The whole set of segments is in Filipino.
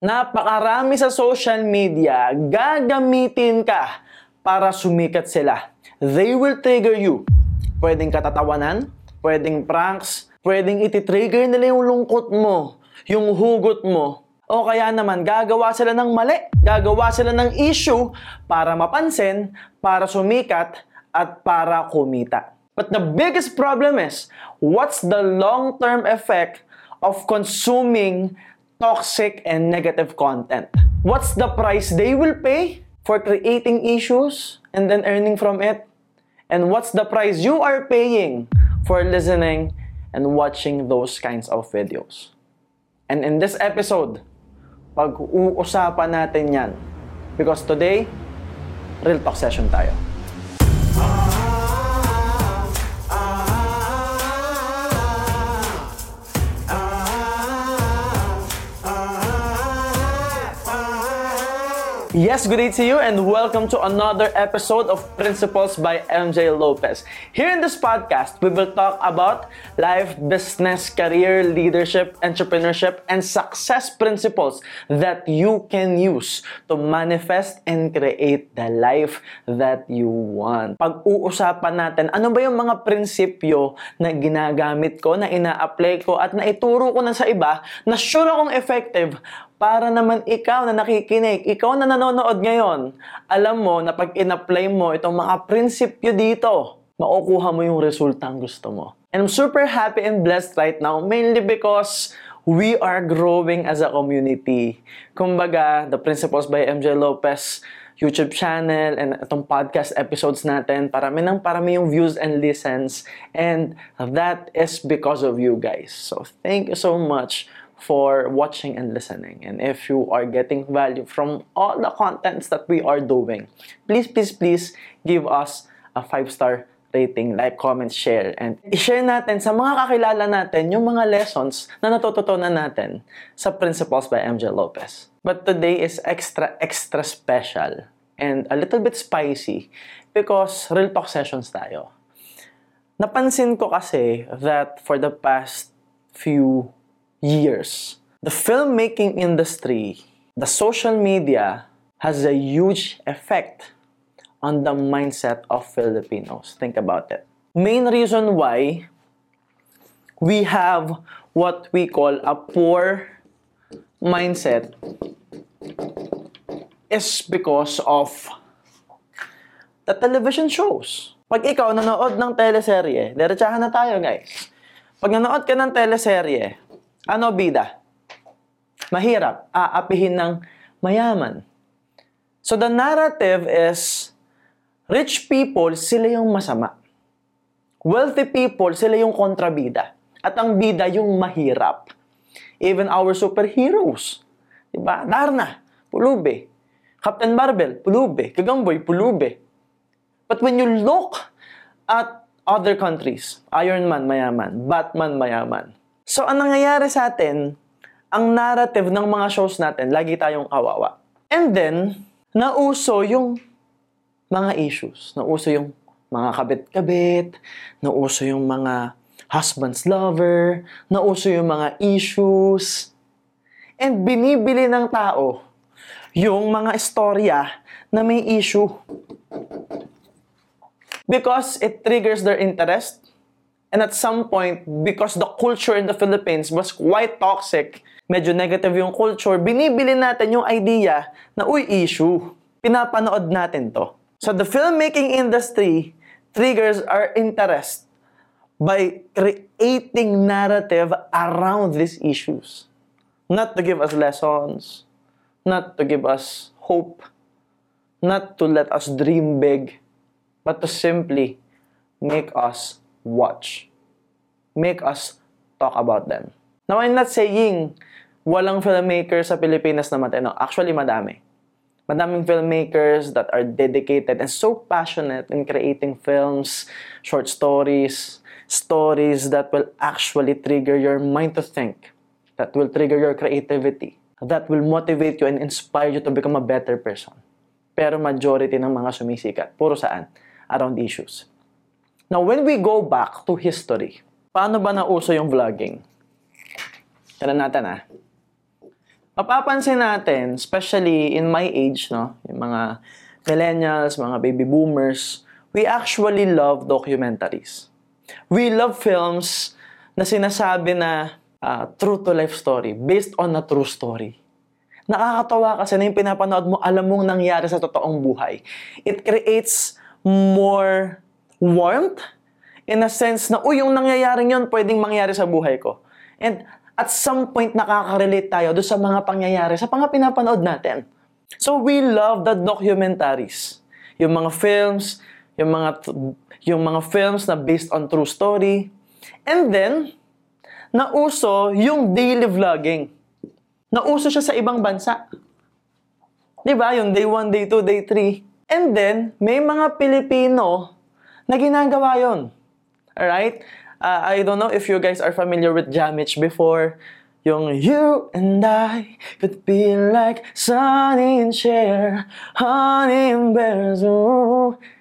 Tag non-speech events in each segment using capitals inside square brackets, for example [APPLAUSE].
Napakarami sa social media, gagamitin ka para sumikat sila. They will trigger you. Pwedeng katatawanan, pwedeng pranks, pwedeng ititrigger nila yung lungkot mo, yung hugot mo. O kaya naman, gagawa sila ng mali, gagawa sila ng issue para mapansin, para sumikat, at para kumita. But the biggest problem is, what's the long-term effect of consuming toxic and negative content? What's the price they will pay for creating issues and then earning from it? And what's the price you are paying for listening and watching those kinds of videos? And in this episode, pag-uusapan natin yan. Because today, real talk session tayo. Yes, good day to you and welcome to another episode of Principles by MJ Lopez. Here in this podcast, we will talk about life, business, career, leadership, entrepreneurship, and success principles that you can use to manifest and create the life that you want. Pag-uusapan natin, ano ba yung mga prinsipyo na ginagamit ko, na ina-apply ko, at naituro ko na sa iba na sure akong effective para naman ikaw na nakikinig, ikaw na nanonood ngayon, alam mo na pag in-apply mo itong mga prinsipyo dito, makukuha mo yung resultang gusto mo. And I'm super happy and blessed right now, mainly because we are growing as a community. Kumbaga, the Principles by MJ Lopez YouTube channel and itong podcast episodes natin, parami ng parami yung views and listens. And that is because of you guys. So thank you so much for watching and listening. And if you are getting value from all the contents that we are doing, please, please, please give us a five-star rating, like, comment, share, and i-share natin sa mga kakilala natin yung mga lessons na natututunan natin sa Principles by MJ Lopez. But today is extra, extra special and a little bit spicy because real talk sessions tayo. Napansin ko kasi that for the past few years. The filmmaking industry, the social media has a huge effect on the mindset of Filipinos. Think about it. Main reason why we have what we call a poor mindset is because of the television shows. Pag ikaw nanood ng teleserye, diretsahan na tayo guys. Pag nanood ka ng teleserye, ano bida? Mahirap. Aapihin ng mayaman. So the narrative is, rich people, sila yung masama. Wealthy people, sila yung kontrabida. At ang bida yung mahirap. Even our superheroes. Diba? Darna, pulube. Captain Marvel, pulube. Kagamboy, pulube. But when you look at other countries, Iron Man mayaman, Batman mayaman, So, ang nangyayari sa atin, ang narrative ng mga shows natin, lagi tayong kawawa. And then, nauso yung mga issues. Nauso yung mga kabit-kabit, nauso yung mga husband's lover, nauso yung mga issues. And binibili ng tao yung mga istorya na may issue. Because it triggers their interest, And at some point, because the culture in the Philippines was quite toxic, medyo negative yung culture, binibili natin yung idea na, uy, issue. Pinapanood natin to. So the filmmaking industry triggers our interest by creating narrative around these issues. Not to give us lessons, not to give us hope, not to let us dream big, but to simply make us watch. Make us talk about them. Now, I'm not saying walang filmmakers sa Pilipinas na matino. Actually, madami. Madaming filmmakers that are dedicated and so passionate in creating films, short stories, stories that will actually trigger your mind to think, that will trigger your creativity, that will motivate you and inspire you to become a better person. Pero majority ng mga sumisikat, puro saan? Around issues. Now, when we go back to history, paano ba nauso yung vlogging? Tara natin ah. mapapansin natin, especially in my age, no, yung mga millennials, mga baby boomers, we actually love documentaries. We love films na sinasabi na uh, true to life story, based on a true story. Nakakatawa kasi na yung pinapanood mo, alam mong nangyari sa totoong buhay. It creates more warmth in a sense na, uy, yung nangyayaring yun, pwedeng mangyari sa buhay ko. And at some point, nakaka-relate tayo doon sa mga pangyayari, sa mga pinapanood natin. So we love the documentaries. Yung mga films, yung mga yung mga films na based on true story. And then, nauso yung daily vlogging. Nauso siya sa ibang bansa. 'Di ba? Yung day 1, day 2, day 3. And then, may mga Pilipino na ginagawa 'yon. Alright? Uh, I don't know if you guys are familiar with Jamich before. Yung you and I could be like sunny and share, honey and bears.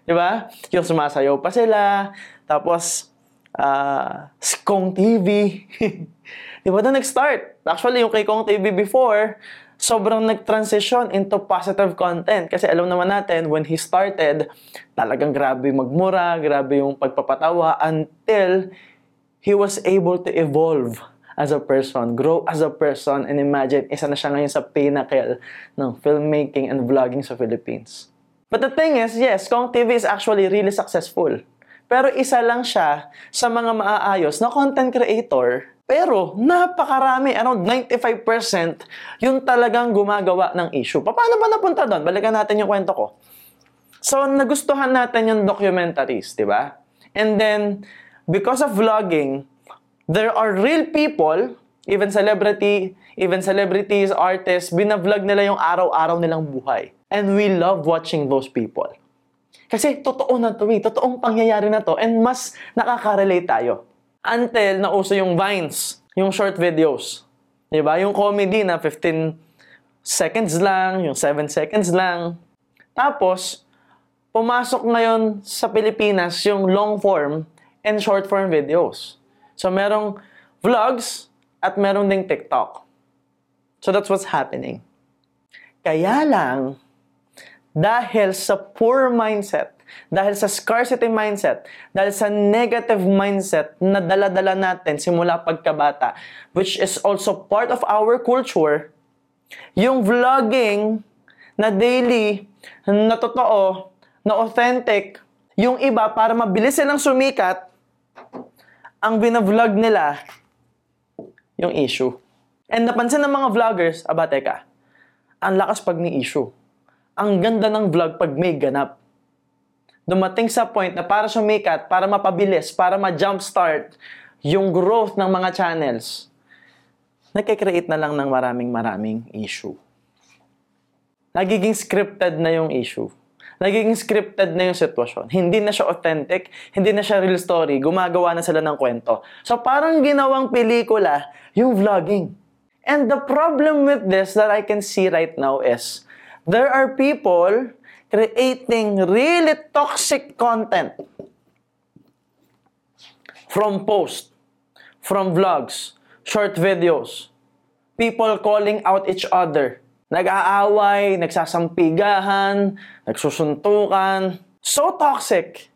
Di ba? Yung sumasayaw pa sila. Tapos, uh, si Kong TV. [LAUGHS] Di ba? Doon nag-start. Actually, yung kay Kong TV before, sobrang nag-transition into positive content. Kasi alam naman natin, when he started, talagang grabe magmura, grabe yung pagpapatawa until he was able to evolve as a person, grow as a person, and imagine, isa na siya ngayon sa pinnacle ng filmmaking and vlogging sa Philippines. But the thing is, yes, Kong TV is actually really successful. Pero isa lang siya sa mga maaayos na content creator pero napakarami, around 95% yung talagang gumagawa ng issue. Paano ba napunta doon? Balikan natin yung kwento ko. So, nagustuhan natin yung documentaries, di ba? And then, because of vlogging, there are real people, even celebrity, even celebrities, artists, binavlog nila yung araw-araw nilang buhay. And we love watching those people. Kasi totoo na to eh. Totoong pangyayari na to. And mas nakaka-relate tayo. Until nauso yung Vines, yung short videos. Diba? Yung comedy na 15 seconds lang, yung 7 seconds lang. Tapos, pumasok ngayon sa Pilipinas yung long form and short form videos. So, merong vlogs at merong ding TikTok. So, that's what's happening. Kaya lang, dahil sa poor mindset, dahil sa scarcity mindset, dahil sa negative mindset na dala-dala natin simula pagkabata, which is also part of our culture, yung vlogging na daily, na totoo, na authentic, yung iba para mabilis silang sumikat, ang binavlog nila yung issue. And napansin ng mga vloggers, aba teka, ang lakas pag may issue. Ang ganda ng vlog pag may ganap. Dumating sa point na para sumikat, para mapabilis, para ma-jumpstart yung growth ng mga channels, nagkikreate na lang ng maraming maraming issue. Nagiging scripted na yung issue nagiging scripted na yung sitwasyon. Hindi na siya authentic, hindi na siya real story, gumagawa na sila ng kwento. So parang ginawang pelikula yung vlogging. And the problem with this that I can see right now is there are people creating really toxic content from posts, from vlogs, short videos, people calling out each other, nag-aaway, nagsasampigahan, nagsusuntukan. So toxic.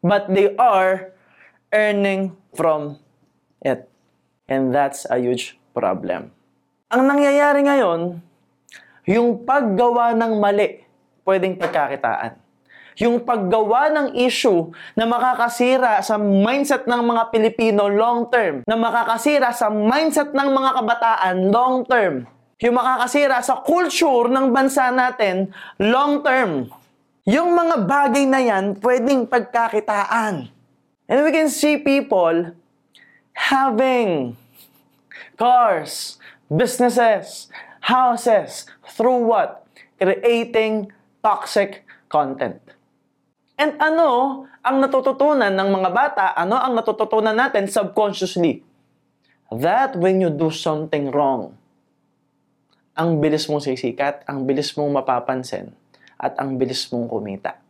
But they are earning from it. And that's a huge problem. Ang nangyayari ngayon, yung paggawa ng mali, pwedeng pagkakitaan. Yung paggawa ng issue na makakasira sa mindset ng mga Pilipino long term, na makakasira sa mindset ng mga kabataan long term, yung makakasira sa culture ng bansa natin long term. Yung mga bagay na yan, pwedeng pagkakitaan. And we can see people having cars, businesses, houses, through what? Creating toxic content. And ano ang natututunan ng mga bata? Ano ang natututunan natin subconsciously? That when you do something wrong, ang bilis mong sisikat, ang bilis mong mapapansin, at ang bilis mong kumita.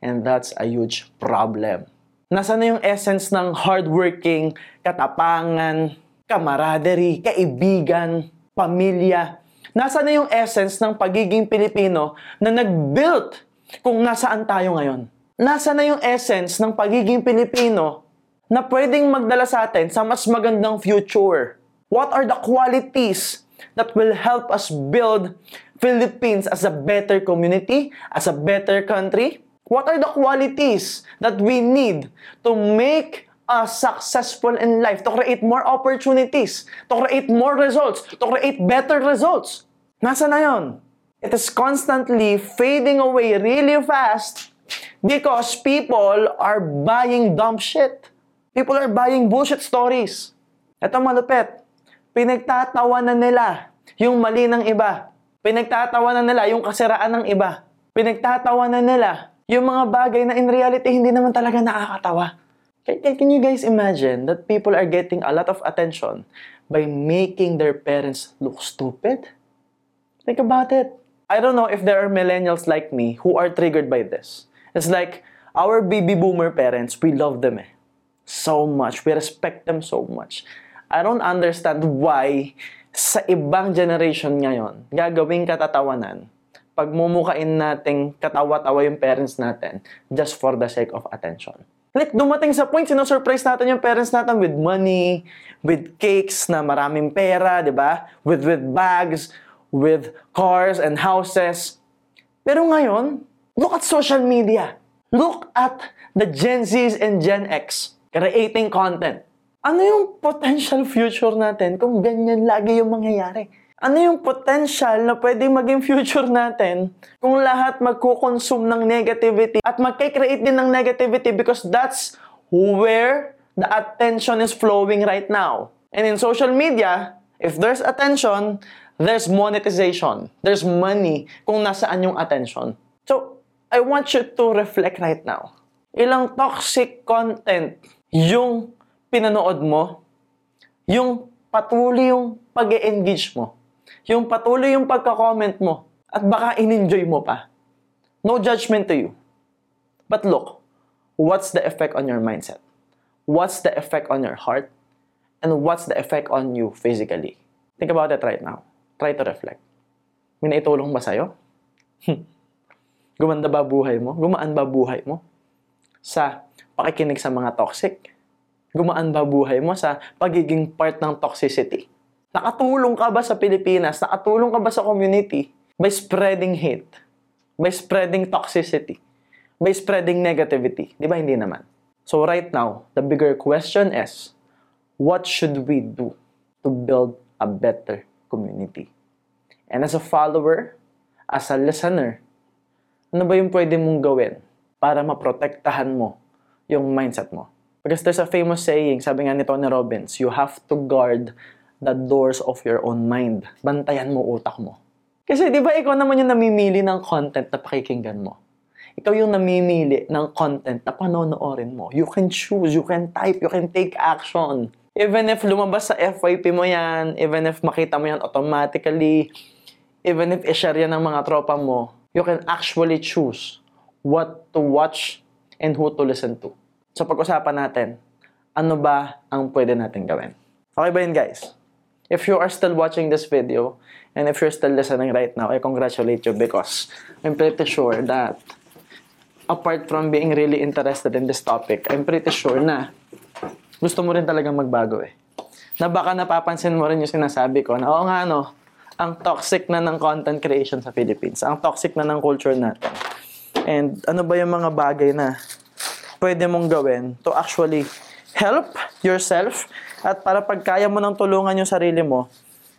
And that's a huge problem. Nasaan na yung essence ng hardworking, katapangan, camaraderie, kaibigan, pamilya, Nasa na yung essence ng pagiging Pilipino na nag-built kung nasaan tayo ngayon? Nasa na yung essence ng pagiging Pilipino na pwedeng magdala sa atin sa mas magandang future? What are the qualities that will help us build Philippines as a better community, as a better country? What are the qualities that we need to make us successful in life, to create more opportunities, to create more results, to create better results? Nasa na yon? It is constantly fading away really fast because people are buying dumb shit. People are buying bullshit stories. Ito malupit. Pinagtatawanan nila yung mali ng iba. Pinagtatawanan nila yung kasiraan ng iba. Pinagtatawanan nila yung mga bagay na in reality hindi naman talaga nakakatawa. Can, can you guys imagine that people are getting a lot of attention by making their parents look stupid? Think about it. I don't know if there are millennials like me who are triggered by this. It's like our baby boomer parents, we love them eh. So much. We respect them so much. I don't understand why sa ibang generation ngayon, gagawing katatawanan pagmumukain nating katawa-tawa yung parents natin just for the sake of attention. Like, dumating sa point, sinosurprise natin yung parents natin with money, with cakes na maraming pera, di ba? With, with bags, with cars and houses. Pero ngayon, look at social media. Look at the Gen Zs and Gen X creating content. Ano yung potential future natin kung ganyan lagi yung mangyayari? Ano yung potential na pwedeng maging future natin kung lahat magko-consume ng negativity at magkikreate din ng negativity because that's where the attention is flowing right now. And in social media, if there's attention, there's monetization. There's money kung nasaan yung attention. So, I want you to reflect right now. Ilang toxic content yung pinanood mo, yung patuloy yung pag engage mo yung patuloy yung pagka-comment mo at baka in-enjoy mo pa. No judgment to you. But look, what's the effect on your mindset? What's the effect on your heart? And what's the effect on you physically? Think about it right now. Try to reflect. May naitulong ba sa'yo? Gumanda ba buhay mo? Gumaan ba buhay mo? Sa pakikinig sa mga toxic? Gumaan ba buhay mo sa pagiging part ng toxicity? Nakatulong ka ba sa Pilipinas? Nakatulong ka ba sa community? By spreading hate. By spreading toxicity. By spreading negativity. Di ba hindi naman? So right now, the bigger question is, what should we do to build a better community? And as a follower, as a listener, ano ba yung pwede mong gawin para maprotektahan mo yung mindset mo? Because there's a famous saying, sabi nga ni Tony Robbins, you have to guard the doors of your own mind. Bantayan mo utak mo. Kasi di ba ikaw naman yung namimili ng content na pakikinggan mo? Ikaw yung namimili ng content na panonoorin mo. You can choose, you can type, you can take action. Even if lumabas sa FYP mo yan, even if makita mo yan automatically, even if i-share yan ng mga tropa mo, you can actually choose what to watch and who to listen to. So pag-usapan natin, ano ba ang pwede natin gawin? Okay ba yun guys? If you are still watching this video, and if you're still listening right now, I congratulate you because I'm pretty sure that apart from being really interested in this topic, I'm pretty sure na gusto mo rin talagang magbago eh. Na baka napapansin mo rin yung sinasabi ko na oo nga no, ang toxic na ng content creation sa Philippines. Ang toxic na ng culture natin. And ano ba yung mga bagay na pwede mong gawin to actually help yourself at para pagkaya mo ng tulungan yung sarili mo,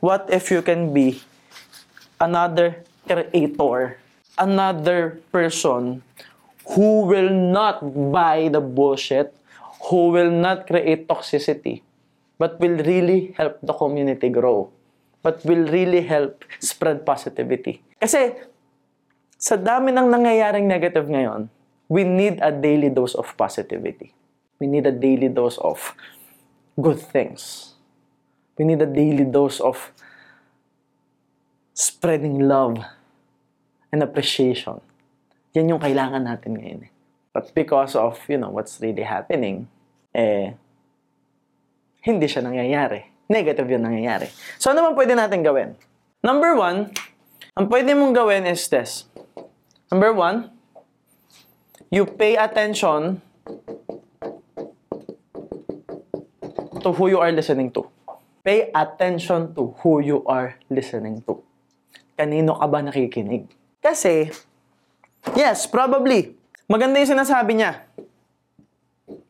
what if you can be another creator, another person who will not buy the bullshit, who will not create toxicity, but will really help the community grow, but will really help spread positivity. Kasi sa dami ng nangyayaring negative ngayon, we need a daily dose of positivity. We need a daily dose of good things. We need a daily dose of spreading love and appreciation. Yan yung kailangan natin ngayon. Eh. But because of, you know, what's really happening, eh, hindi siya nangyayari. Negative yung nangyayari. So, ano man pwede natin gawin? Number one, ang pwede mong gawin is this. Number one, you pay attention to who you are listening to. Pay attention to who you are listening to. Kanino ka ba nakikinig? Kasi, yes, probably, maganda yung sinasabi niya.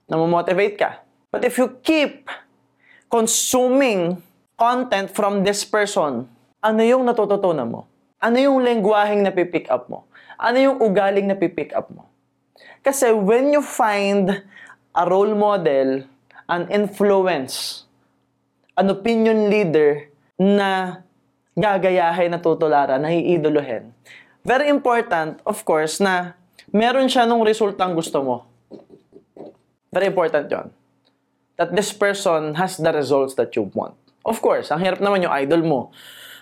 Namomotivate ka. But if you keep consuming content from this person, ano yung natututunan mo? Ano yung lengguaheng napipick up mo? Ano yung ugaling napipick up mo? Kasi when you find a role model, an influence, an opinion leader na gagayahin, natutularan, naiidolohin, very important, of course, na meron siya nung resultang gusto mo. Very important yon That this person has the results that you want. Of course, ang hirap naman yung idol mo.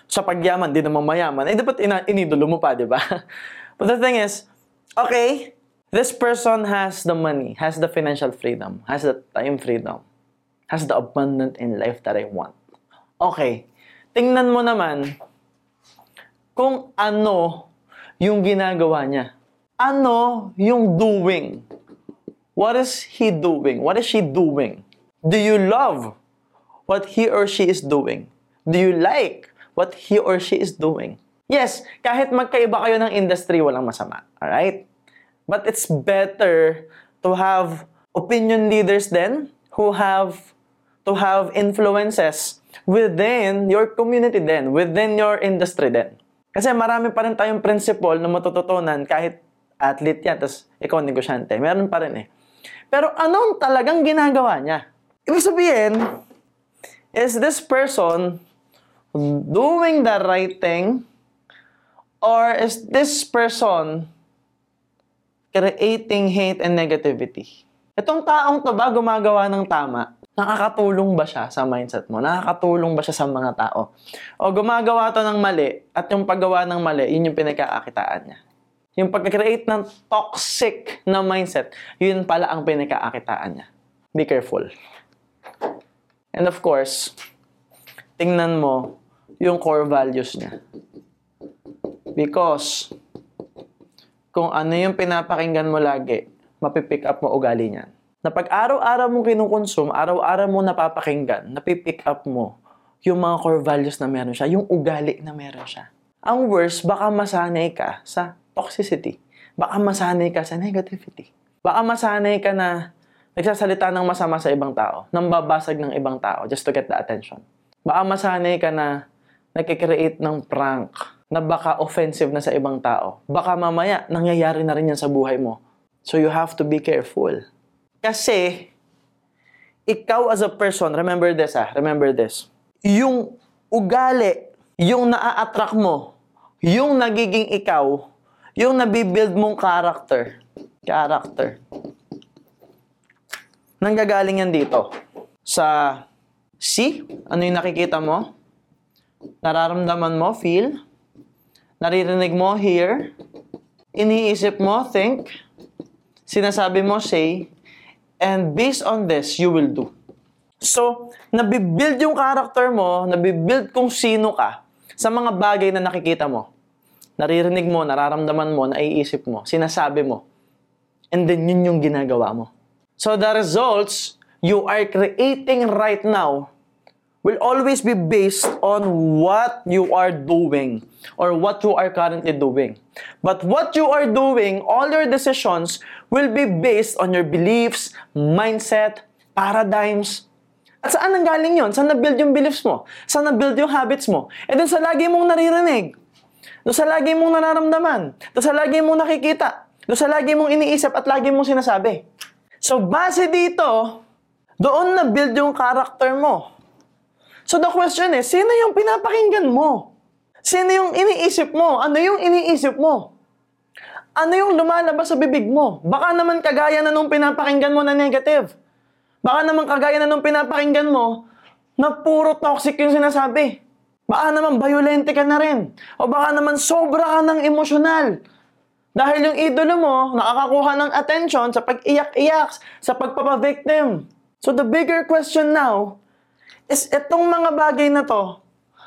Sa pagyaman, di naman mayaman. Eh, dapat ina- inidolo mo pa, di ba? [LAUGHS] But the thing is, okay, this person has the money, has the financial freedom, has the time freedom, has the abundant in life that I want. Okay, tingnan mo naman kung ano yung ginagawa niya. Ano yung doing? What is he doing? What is she doing? Do you love what he or she is doing? Do you like what he or she is doing? Yes, kahit magkaiba kayo ng industry, walang masama. Alright? But it's better to have opinion leaders then who have to have influences within your community then, within your industry then. Kasi marami pa rin tayong principle na matututunan kahit athlete yan, tapos ikaw negosyante. Meron pa rin eh. Pero anong talagang ginagawa niya? Ibig sabihin, is this person doing the right thing or is this person creating hate and negativity? Itong taong to ba gumagawa ng tama? Nakakatulong ba siya sa mindset mo? Nakakatulong ba siya sa mga tao? O gumagawa to ng mali at yung paggawa ng mali, yun yung pinagkakakitaan niya. Yung pag-create ng toxic na mindset, yun pala ang pinagkakakitaan niya. Be careful. And of course, tingnan mo yung core values niya. Because, kung ano yung pinapakinggan mo lagi, mapipick up mo ugali niyan. Na pag araw-araw mong kinukonsume, araw-araw mo napapakinggan, napipick up mo yung mga core values na meron siya, yung ugali na meron siya. Ang worst, baka masanay ka sa toxicity. Baka masanay ka sa negativity. Baka masanay ka na nagsasalita ng masama sa ibang tao, nang babasag ng ibang tao just to get the attention. Baka masanay ka na nagkikreate ng prank na baka offensive na sa ibang tao. Baka mamaya, nangyayari na rin yan sa buhay mo. So you have to be careful. Kasi, ikaw as a person, remember this ah, remember this. Yung ugali, yung naa-attract mo, yung nagiging ikaw, yung nabibuild mong character. Character. Nanggagaling yan dito. Sa see, ano yung nakikita mo? Nararamdaman mo, feel? Naririnig mo, hear? Iniisip mo, think? Sinasabi mo, say? And based on this, you will do. So, nabibuild yung character mo, nabibuild kung sino ka sa mga bagay na nakikita mo. Naririnig mo, nararamdaman mo, naiisip mo, sinasabi mo. And then, yun yung ginagawa mo. So, the results you are creating right now will always be based on what you are doing or what you are currently doing. But what you are doing, all your decisions will be based on your beliefs, mindset, paradigms. At saan nang galing yon? Saan na-build yung beliefs mo? Saan na-build yung habits mo? E dun sa lagi mong naririnig. Doon sa lagi mong nararamdaman. Doon sa lagi mong nakikita. Doon sa lagi mong iniisip at lagi mong sinasabi. So, base dito, doon na-build yung character mo. So the question is, sino yung pinapakinggan mo? Sino yung iniisip mo? Ano yung iniisip mo? Ano yung lumalabas sa bibig mo? Baka naman kagaya na nung pinapakinggan mo na negative. Baka naman kagaya na nung pinapakinggan mo na puro toxic yung sinasabi. Baka naman violente ka na rin. O baka naman sobra ka ng emosyonal. Dahil yung idolo mo, nakakakuha ng attention sa pag-iyak-iyak, sa pagpapavictim. So the bigger question now is itong mga bagay na to,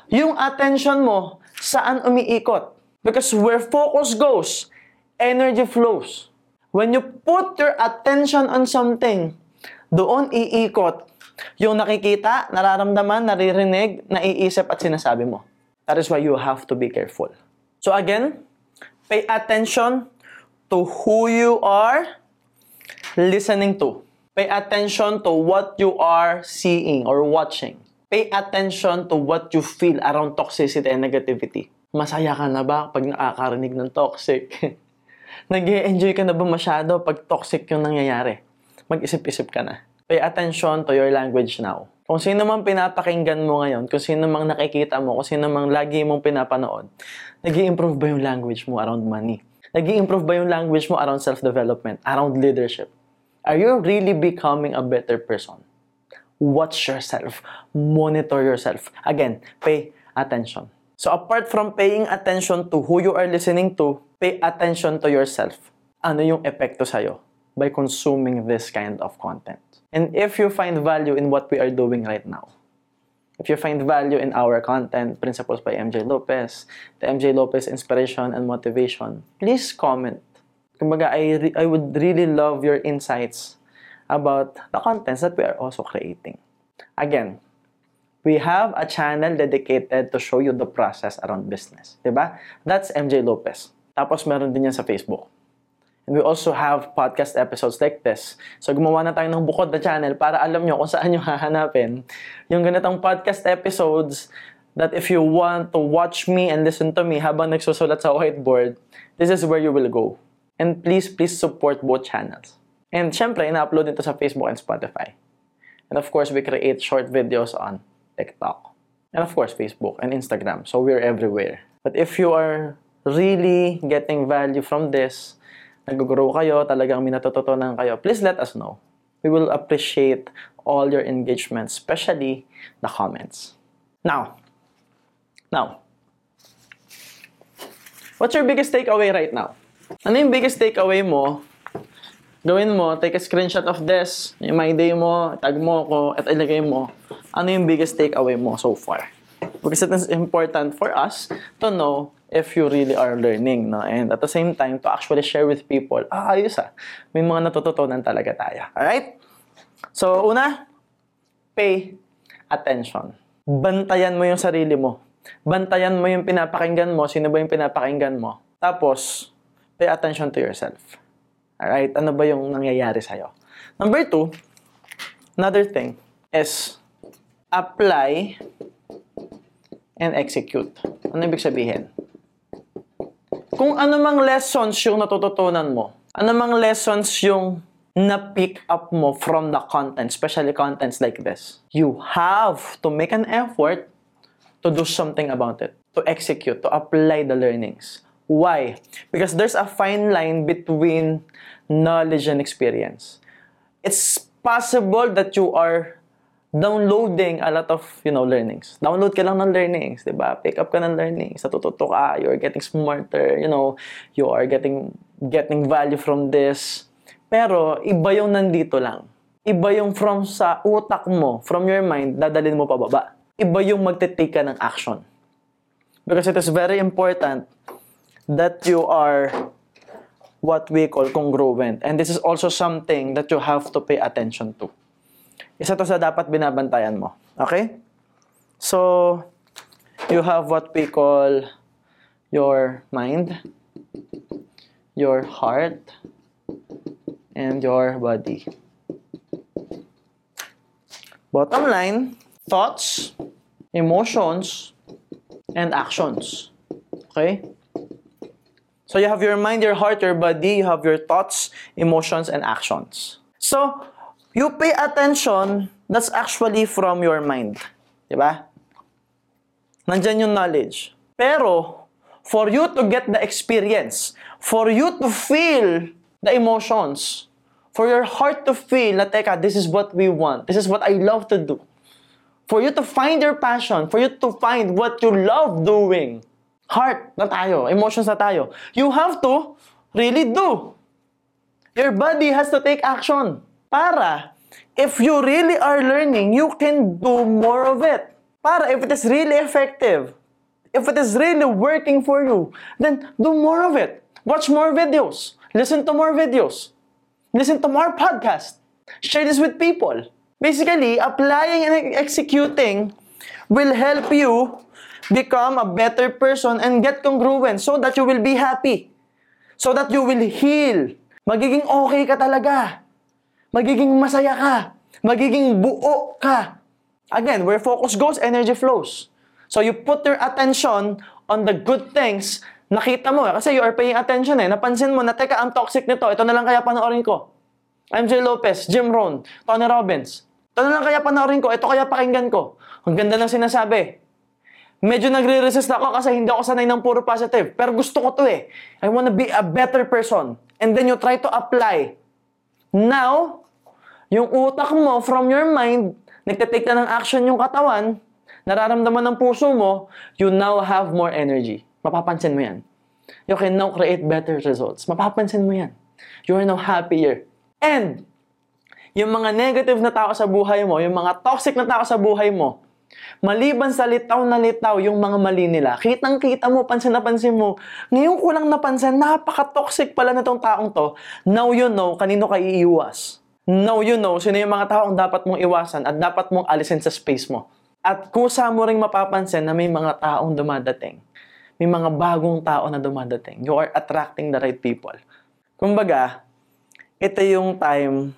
yung attention mo saan umiikot. Because where focus goes, energy flows. When you put your attention on something, doon iikot yung nakikita, nararamdaman, naririnig, naiisip at sinasabi mo. That is why you have to be careful. So again, pay attention to who you are listening to. Pay attention to what you are seeing or watching. Pay attention to what you feel around toxicity and negativity. Masaya ka na ba pag nakakarinig ng toxic? [LAUGHS] nag enjoy ka na ba masyado pag toxic yung nangyayari? Mag-isip-isip ka na. Pay attention to your language now. Kung sino mang pinapakinggan mo ngayon, kung sino mang nakikita mo, kung sino mang lagi mong pinapanood, nag improve ba yung language mo around money? nag improve ba yung language mo around self-development, around leadership? Are you really becoming a better person? Watch yourself. Monitor yourself. Again, pay attention. So apart from paying attention to who you are listening to, pay attention to yourself. Ano yung epekto sa'yo by consuming this kind of content? And if you find value in what we are doing right now, if you find value in our content, Principles by MJ Lopez, the MJ Lopez Inspiration and Motivation, please comment Kumbaga, I, re- I would really love your insights about the contents that we are also creating. Again, we have a channel dedicated to show you the process around business. Diba? That's MJ Lopez. Tapos meron din yan sa Facebook. And we also have podcast episodes like this. So gumawa na tayo ng bukod na channel para alam nyo kung saan nyo [LAUGHS] hahanapin yung ganitong podcast episodes that if you want to watch me and listen to me habang nagsusulat sa whiteboard, this is where you will go. And please, please support both channels. And syempre, ina-upload ito sa Facebook and Spotify. And of course, we create short videos on TikTok. And of course, Facebook and Instagram. So we're everywhere. But if you are really getting value from this, nag-grow kayo, talagang minatututunan kayo, please let us know. We will appreciate all your engagement, especially the comments. Now, now, what's your biggest takeaway right now? Ano yung biggest takeaway mo? Gawin mo, take a screenshot of this, yung my day mo, tag mo ako, at ilagay mo. Ano yung biggest takeaway mo so far? Because it is important for us to know if you really are learning, no? And at the same time, to actually share with people, ah, ayos ah, may mga natututunan talaga tayo. Alright? So, una, pay attention. Bantayan mo yung sarili mo. Bantayan mo yung pinapakinggan mo, sino ba yung pinapakinggan mo. Tapos, pay attention to yourself. Alright? Ano ba yung nangyayari sa'yo? Number two, another thing is apply and execute. Ano ibig sabihin? Kung ano mang lessons yung natututunan mo, ano mang lessons yung na-pick up mo from the content, especially contents like this, you have to make an effort to do something about it, to execute, to apply the learnings. Why? Because there's a fine line between knowledge and experience. It's possible that you are downloading a lot of, you know, learnings. Download ka lang ng learnings, di ba? Pick up ka ng learnings, natututo ka, you're getting smarter, you know, you are getting getting value from this. Pero iba yung nandito lang. Iba yung from sa utak mo, from your mind, dadalhin mo pababa. Iba yung magte-take ka ng action. Because it is very important that you are what we call congruent. And this is also something that you have to pay attention to. Isa to sa dapat binabantayan mo. Okay? So, you have what we call your mind, your heart, and your body. Bottom line, thoughts, emotions, and actions. Okay? So you have your mind, your heart, your body, you have your thoughts, emotions, and actions. So, you pay attention, that's actually from your mind. Diba? Nandyan yung knowledge. Pero, for you to get the experience, for you to feel the emotions, for your heart to feel na, teka, this is what we want, this is what I love to do, for you to find your passion, for you to find what you love doing, Heart na tayo, emotions na tayo. You have to really do. Your body has to take action. Para, if you really are learning, you can do more of it. Para, if it is really effective, if it is really working for you, then do more of it. Watch more videos. Listen to more videos. Listen to more podcasts. Share this with people. Basically, applying and executing will help you become a better person and get congruent so that you will be happy. So that you will heal. Magiging okay ka talaga. Magiging masaya ka. Magiging buo ka. Again, where focus goes, energy flows. So you put your attention on the good things, nakita mo, kasi you are paying attention eh, napansin mo na, teka, ang toxic nito, ito na lang kaya panoorin ko. MJ Lopez, Jim Rohn, Tony Robbins. Ito na lang kaya panoorin ko, ito kaya pakinggan ko. Ang ganda ng sinasabi. Medyo nagre-resist ako kasi hindi ako sanay ng puro positive. Pero gusto ko to eh. I wanna be a better person. And then you try to apply. Now, yung utak mo from your mind, nagtitake na ng action yung katawan, nararamdaman ng puso mo, you now have more energy. Mapapansin mo yan. You can now create better results. Mapapansin mo yan. You are now happier. And, yung mga negative na tao sa buhay mo, yung mga toxic na tao sa buhay mo, maliban sa litaw na litaw yung mga mali nila, kitang-kita mo, pansin na pansin mo, ngayon ko lang napansin, napaka-toxic pala na tong taong to. Now you know kanino ka iiwas. Now you know sino yung mga taong dapat mong iwasan at dapat mong alisin sa space mo. At kusa mo ring mapapansin na may mga taong dumadating. May mga bagong tao na dumadating. You are attracting the right people. Kumbaga, ito yung time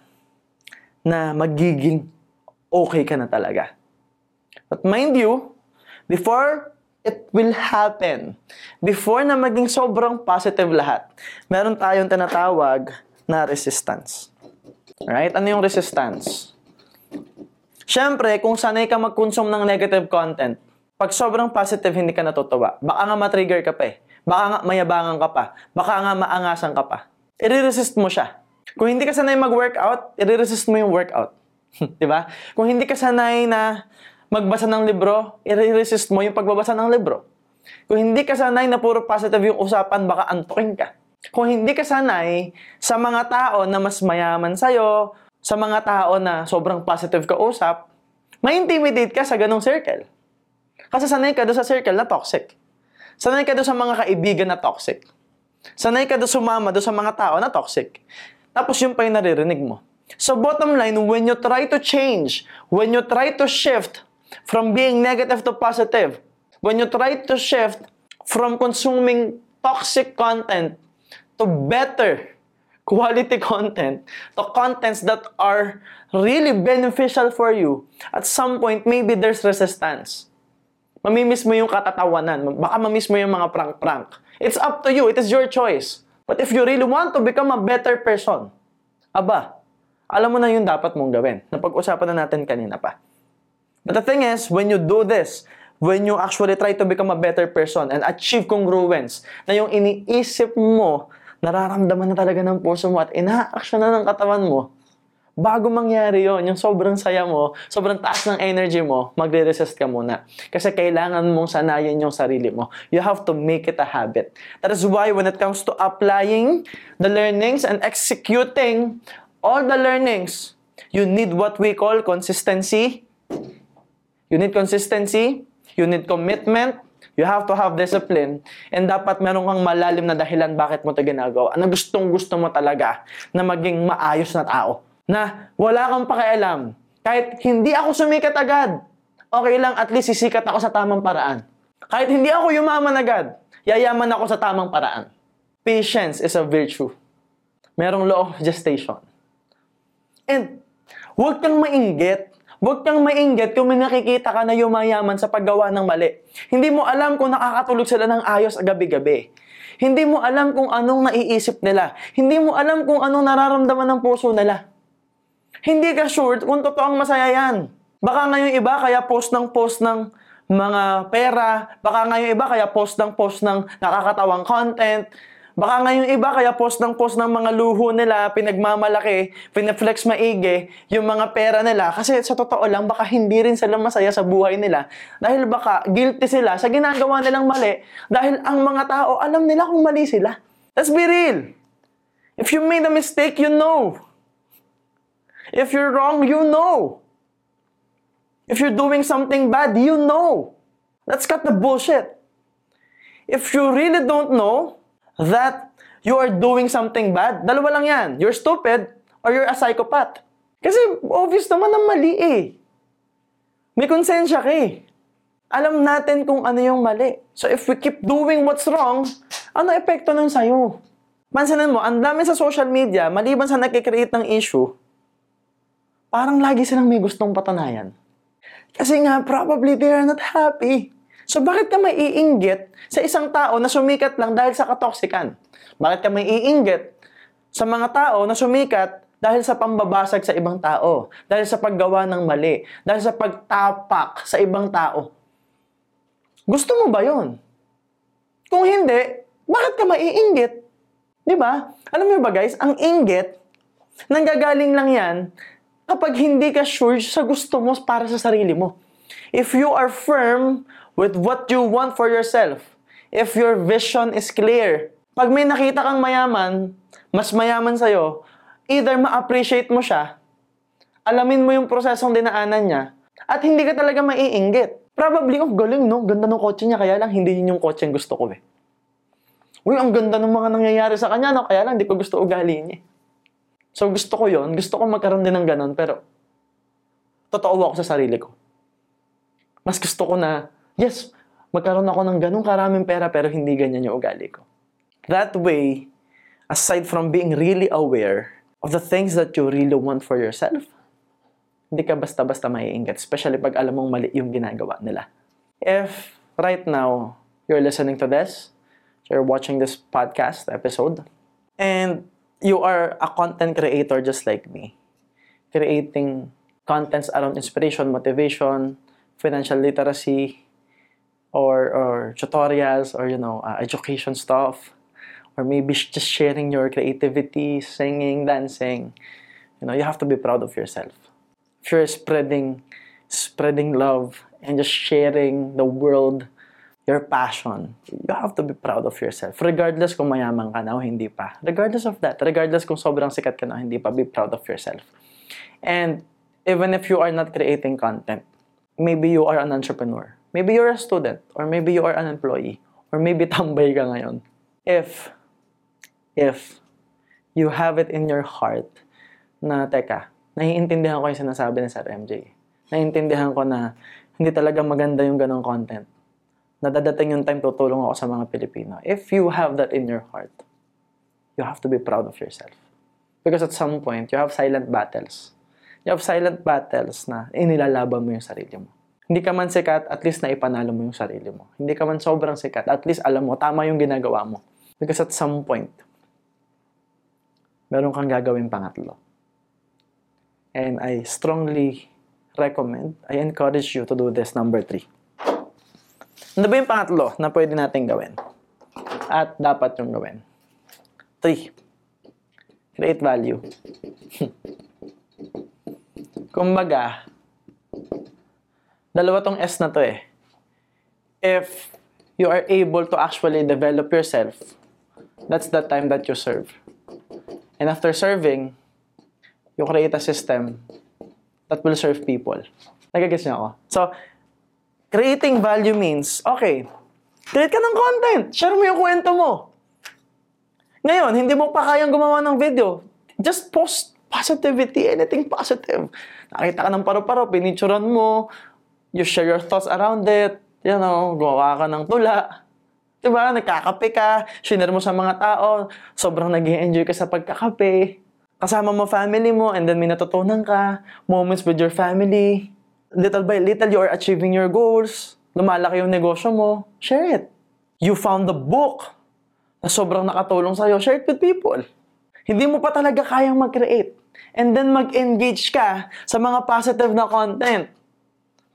na magiging okay ka na talaga. But mind you, before it will happen, before na maging sobrang positive lahat, meron tayong tinatawag na resistance. Right? Ano yung resistance? Siyempre, kung sanay ka mag-consume ng negative content, pag sobrang positive, hindi ka natutuwa. Baka nga matrigger ka pa eh. Baka nga mayabangan ka pa. Baka nga maangasan ka pa. I-resist mo siya. Kung hindi ka sanay mag-workout, i-resist mo yung workout. [LAUGHS] di ba? Kung hindi ka sanay na magbasa ng libro, i-resist mo yung pagbabasa ng libro. Kung hindi ka sanay na puro positive yung usapan, baka antukin ka. Kung hindi ka sanay sa mga tao na mas mayaman sa'yo, sa mga tao na sobrang positive ka usap, ma-intimidate ka sa ganong circle. Kasi sanay ka doon sa circle na toxic. Sanay ka doon sa mga kaibigan na toxic. Sanay ka doon sumama doon sa mga tao na toxic. Tapos yung pa yung naririnig mo. So bottom line, when you try to change, when you try to shift from being negative to positive, when you try to shift from consuming toxic content to better quality [LAUGHS] content to contents that are really beneficial for you, at some point, maybe there's resistance. Mamimiss mo yung katatawanan. Baka mamiss mo yung mga prank-prank. It's up to you. It is your choice. But if you really want to become a better person, aba, alam mo na yung dapat mong gawin. Napag-usapan na natin kanina pa. But the thing is, when you do this, when you actually try to become a better person and achieve congruence, na yung iniisip mo nararamdaman na talaga ng puso mo at ina-action na ng katawan mo, bago mangyari yon yung sobrang saya mo, sobrang taas ng energy mo, magre-resist ka muna. Kasi kailangan mong sanayin yung sarili mo. You have to make it a habit. That is why when it comes to applying the learnings and executing all the learnings, you need what we call consistency. You need consistency. You need commitment. You have to have discipline and dapat meron kang malalim na dahilan bakit mo ito ginagawa. Na gustong gusto mo talaga na maging maayos na tao. Na wala kang pakialam. Kahit hindi ako sumikat agad, okay lang at least sisikat ako sa tamang paraan. Kahit hindi ako yumaman agad, yayaman ako sa tamang paraan. Patience is a virtue. Merong law of gestation. And huwag kang mainggit Huwag kang mainggit kung may nakikita ka na yumayaman sa paggawa ng mali. Hindi mo alam kung nakakatulog sila ng ayos gabi-gabi. Hindi mo alam kung anong naiisip nila. Hindi mo alam kung anong nararamdaman ng puso nila. Hindi ka sure kung totoong masaya yan. Baka ngayon iba kaya post ng post ng mga pera. Baka ngayon iba kaya post ng post ng nakakatawang content. Baka ngayon iba kaya post ng post ng mga luho nila, pinagmamalaki, pinaflex maigi, yung mga pera nila. Kasi sa totoo lang, baka hindi rin sila masaya sa buhay nila. Dahil baka guilty sila sa ginagawa nilang mali. Dahil ang mga tao, alam nila kung mali sila. Let's be real. If you made a mistake, you know. If you're wrong, you know. If you're doing something bad, you know. Let's cut the bullshit. if you really don't know that you are doing something bad, dalawa lang yan. You're stupid or you're a psychopath. Kasi obvious naman na mali eh. May konsensya ka eh. Alam natin kung ano yung mali. So if we keep doing what's wrong, ano epekto nun sa'yo? Pansinin mo, ang dami sa social media, maliban sa nakikreate ng issue, parang lagi silang may gustong patunayan. Kasi nga, probably they are not happy. So bakit ka maiinggit sa isang tao na sumikat lang dahil sa katoksikan? Bakit ka maiinggit sa mga tao na sumikat dahil sa pambabasag sa ibang tao, dahil sa paggawa ng mali, dahil sa pagtapak sa ibang tao? Gusto mo ba yon? Kung hindi, bakit ka maiinggit? Di ba? Alam mo ba guys, ang inggit, nanggagaling lang yan kapag hindi ka sure sa gusto mo para sa sarili mo. If you are firm with what you want for yourself, if your vision is clear, pag may nakita kang mayaman, mas mayaman sa'yo, either ma-appreciate mo siya, alamin mo yung prosesong dinaanan niya, at hindi ka talaga maiinggit. Probably, oh, galing no, ganda ng kotse niya, kaya lang hindi yun yung kotse yung gusto ko eh. Uy, ang ganda ng mga nangyayari sa kanya, no? Kaya lang, hindi ko gusto ugali niya. So, gusto ko yon Gusto ko magkaroon din ng ganun, pero totoo ako sa sarili ko. Mas gusto ko na, yes, magkaroon ako ng ganun karaming pera, pero hindi ganyan yung ugali ko. That way, aside from being really aware of the things that you really want for yourself, hindi ka basta-basta maiingat, especially pag alam mong mali yung ginagawa nila. If right now, you're listening to this, you're watching this podcast episode, and you are a content creator just like me, creating contents around inspiration, motivation, financial literacy, or, or tutorials, or you know, uh, education stuff, or maybe just sharing your creativity, singing, dancing. You know, you have to be proud of yourself. If you're spreading, spreading love and just sharing the world your passion, you have to be proud of yourself. Regardless kung mayaman ka na o hindi pa. Regardless of that. Regardless kung sobrang sikat ka na o hindi pa, be proud of yourself. And even if you are not creating content, maybe you are an entrepreneur. Maybe you're a student. Or maybe you are an employee. Or maybe [LAUGHS] tambay ka ngayon. If, if you have it in your heart na, teka, naiintindihan ko yung sinasabi ni Sir MJ. Naiintindihan ko na hindi talaga maganda yung ganong content na dadating yung time tutulong ako sa mga Pilipino. If you have that in your heart, you have to be proud of yourself. Because at some point, you have silent battles. You have silent battles na inilalaban mo yung sarili mo. Hindi ka man sikat, at least na ipanalo mo yung sarili mo. Hindi ka man sobrang sikat, at least alam mo, tama yung ginagawa mo. Because at some point, meron kang gagawin pangatlo. And I strongly recommend, I encourage you to do this number three. Ano ba yung pangatlo na pwede natin gawin? At dapat yung gawin? Three. Create value. [LAUGHS] Kumbaga, dalawa tong S na to eh. If you are able to actually develop yourself, that's the time that you serve. And after serving, you create a system that will serve people. Nagagets niyo ako? So, Creating value means, okay, create ka ng content. Share mo yung kwento mo. Ngayon, hindi mo pa kayang gumawa ng video. Just post positivity, anything positive. Nakita ka ng paro-paro, pinicturan mo, you share your thoughts around it, you know, gumawa ka ng tula. Diba? Nagkakape ka, share mo sa mga tao, sobrang nag enjoy ka sa pagkakape. Kasama mo family mo, and then may natutunan ka, moments with your family little by little, you are achieving your goals. Lumalaki yung negosyo mo. Share it. You found the book na sobrang nakatulong sa'yo. Share it with people. Hindi mo pa talaga kayang mag-create. And then mag-engage ka sa mga positive na content.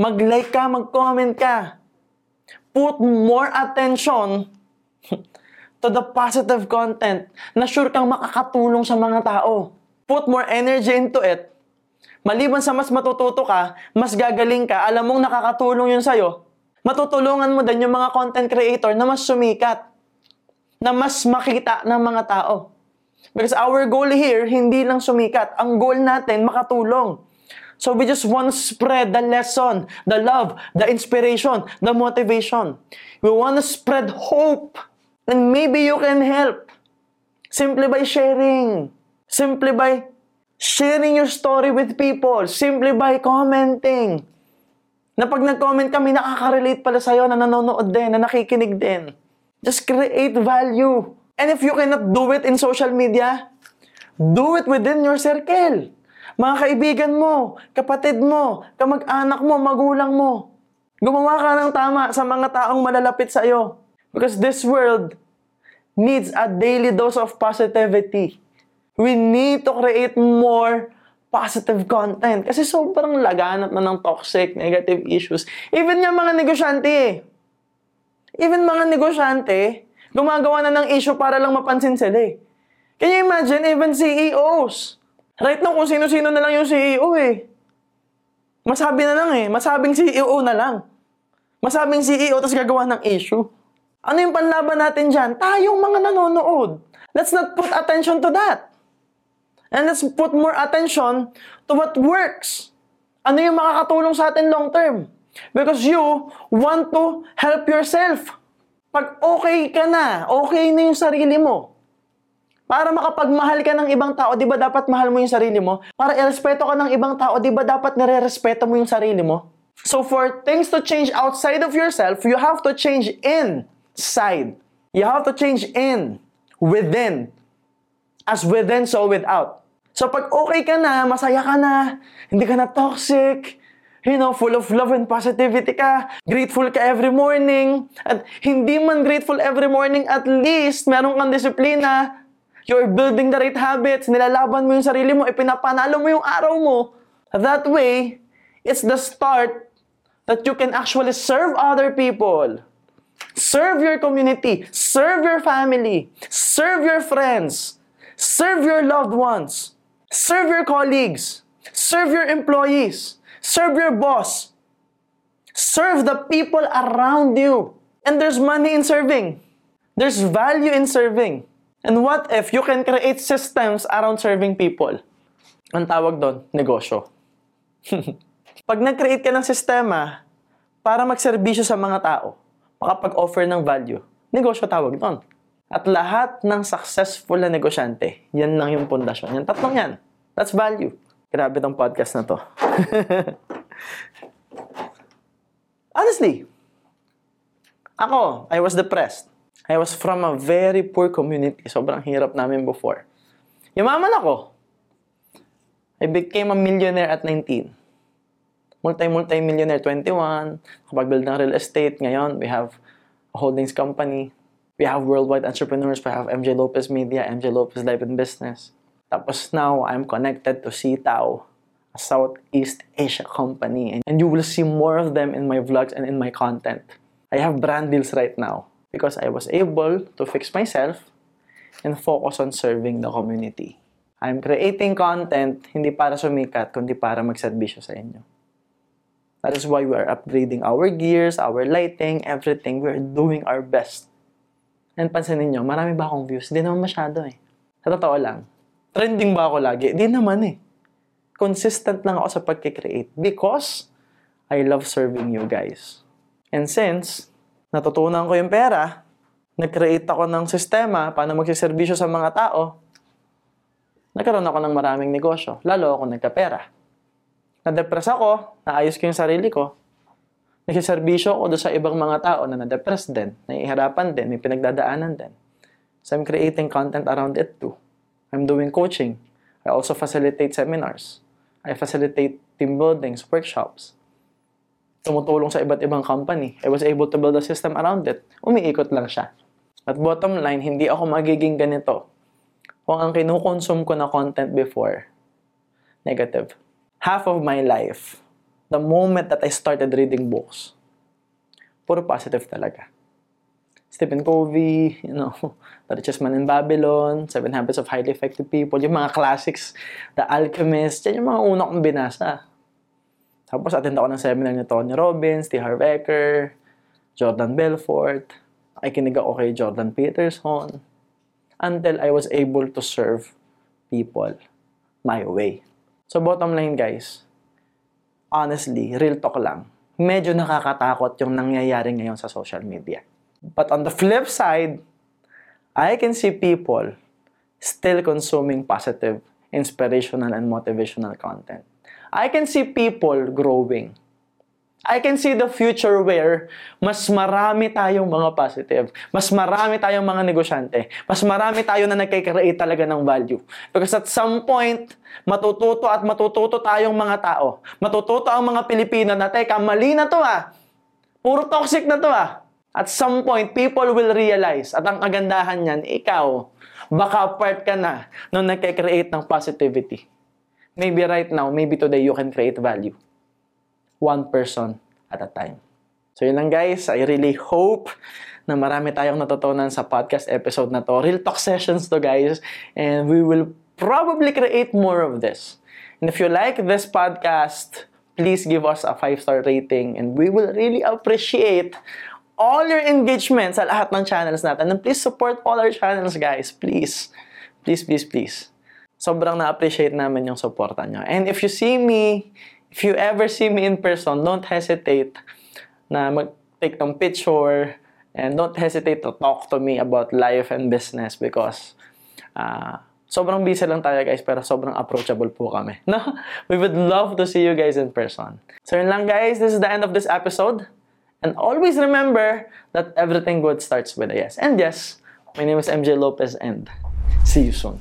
Mag-like ka, mag-comment ka. Put more attention [LAUGHS] to the positive content na sure kang makakatulong sa mga tao. Put more energy into it Maliban sa mas matututo ka, mas gagaling ka, alam mong nakakatulong yun sa'yo, matutulungan mo din yung mga content creator na mas sumikat, na mas makita ng mga tao. Because our goal here, hindi lang sumikat. Ang goal natin, makatulong. So we just want to spread the lesson, the love, the inspiration, the motivation. We want to spread hope. And maybe you can help. Simply by sharing. Simply by sharing your story with people. Simply by commenting. Na pag nag-comment kami, nakaka-relate pala sa'yo na nanonood din, na nakikinig din. Just create value. And if you cannot do it in social media, do it within your circle. Mga kaibigan mo, kapatid mo, kamag-anak mo, magulang mo. Gumawa ka ng tama sa mga taong malalapit sa iyo. Because this world needs a daily dose of positivity. We need to create more positive content. Kasi sobrang laganap na ng toxic, negative issues. Even yung mga negosyante eh. Even mga negosyante, gumagawa na ng issue para lang mapansin sila eh. Can you imagine, even CEOs? Right now, kung sino-sino na lang yung CEO eh. Masabi na lang eh. Masabing CEO na lang. Masabing CEO, tapos gagawa ng issue. Ano yung panlaban natin dyan? Tayong mga nanonood. Let's not put attention to that. And let's put more attention to what works. Ano yung makakatulong sa atin long term? Because you want to help yourself. Pag okay ka na, okay na yung sarili mo, para makapagmahal ka ng ibang tao, di ba dapat mahal mo yung sarili mo? Para irespeto ka ng ibang tao, di ba dapat nire-respeto mo yung sarili mo? So for things to change outside of yourself, you have to change inside. You have to change in, within. As within, so without. So pag okay ka na, masaya ka na, hindi ka na toxic, you know, full of love and positivity ka, grateful ka every morning, at hindi man grateful every morning, at least meron kang disiplina, You're building the right habits, nilalaban mo yung sarili mo, ipinapanalo mo yung araw mo. That way, it's the start that you can actually serve other people. Serve your community, serve your family, serve your friends, serve your loved ones, serve your colleagues, serve your employees, serve your boss, serve the people around you. And there's money in serving. There's value in serving. And what if you can create systems around serving people? Ang tawag doon, negosyo. [LAUGHS] Pag nag-create ka ng sistema para magserbisyo sa mga tao, makapag-offer ng value, negosyo tawag doon. At lahat ng successful na negosyante, yan lang yung pundasyon. Yan tatlong yan. That's value. Grabe tong podcast na to. [LAUGHS] Honestly, ako, I was depressed. I was from a very poor community. Sobrang hirap namin before. Yumaman ako. I became a millionaire at 19. Multi-multi-millionaire 21. Kapag-build ng real estate. Ngayon, we have a holdings company. We have worldwide entrepreneurs. We have MJ Lopez Media, MJ Lopez Life and Business. Tapos now, I'm connected to CTAO, a Southeast Asia company. And you will see more of them in my vlogs and in my content. I have brand deals right now because I was able to fix myself and focus on serving the community. I'm creating content hindi para sumikat, kundi para magserbisyo sa inyo. That is why we are upgrading our gears, our lighting, everything. We are doing our best. And pansinin nyo, marami ba akong views? Hindi naman masyado eh. Sa totoo lang. Trending ba ako lagi? Hindi naman eh. Consistent lang ako sa pagkikreate because I love serving you guys. And since natutunan ko yung pera, nag-create ako ng sistema paano magsiservisyo sa mga tao, nagkaroon ako ng maraming negosyo. Lalo ako nagkapera. Na-depress ako, naayos ko yung sarili ko, nagsiservisyo ako doon sa ibang mga tao na na-depress din, naihirapan din, may pinagdadaanan din. So I'm creating content around it too. I'm doing coaching. I also facilitate seminars. I facilitate team buildings, workshops tumutulong sa iba't ibang company. I was able to build a system around it. Umiikot lang siya. At bottom line, hindi ako magiging ganito kung ang kinukonsume ko na content before, negative. Half of my life, the moment that I started reading books, puro positive talaga. Stephen Covey, you know, [LAUGHS] The Richest Man in Babylon, Seven Habits of Highly Effective People, yung mga classics, The Alchemist, yan yung mga una kong binasa. Tapos attend ako ng seminar ni Tony Robbins, T. Harv Eker, Jordan Belfort. Nakikinig ako kay Jordan Peterson. Until I was able to serve people my way. So bottom line guys, honestly, real talk lang, medyo nakakatakot yung nangyayari ngayon sa social media. But on the flip side, I can see people still consuming positive, inspirational, and motivational content. I can see people growing. I can see the future where mas marami tayong mga positive, mas marami tayong mga negosyante, mas marami tayo na nagkikreate talaga ng value. Because at some point, matututo at matututo tayong mga tao. Matututo ang mga Pilipino na, teka, mali na to ah. Puro toxic na to ah. At some point, people will realize, at ang kagandahan niyan, ikaw, baka part ka na nung nagkikreate ng positivity. Maybe right now, maybe today, you can create value one person at a time. So yun lang guys, I really hope na marami tayong natutunan sa podcast episode na to. Real talk sessions to guys. And we will probably create more of this. And if you like this podcast, please give us a 5-star rating and we will really appreciate all your engagement sa lahat ng channels natin. And please support all our channels guys. Please. Please, please, please. Sobrang na-appreciate namin yung supportan nyo. And if you see me if you ever see me in person, don't hesitate na mag-take ng picture and don't hesitate to talk to me about life and business because uh, sobrang busy lang tayo guys pero sobrang approachable po kami. [LAUGHS] No? We would love to see you guys in person. So yun lang guys, this is the end of this episode. And always remember that everything good starts with a yes. And yes, my name is MJ Lopez and see you soon.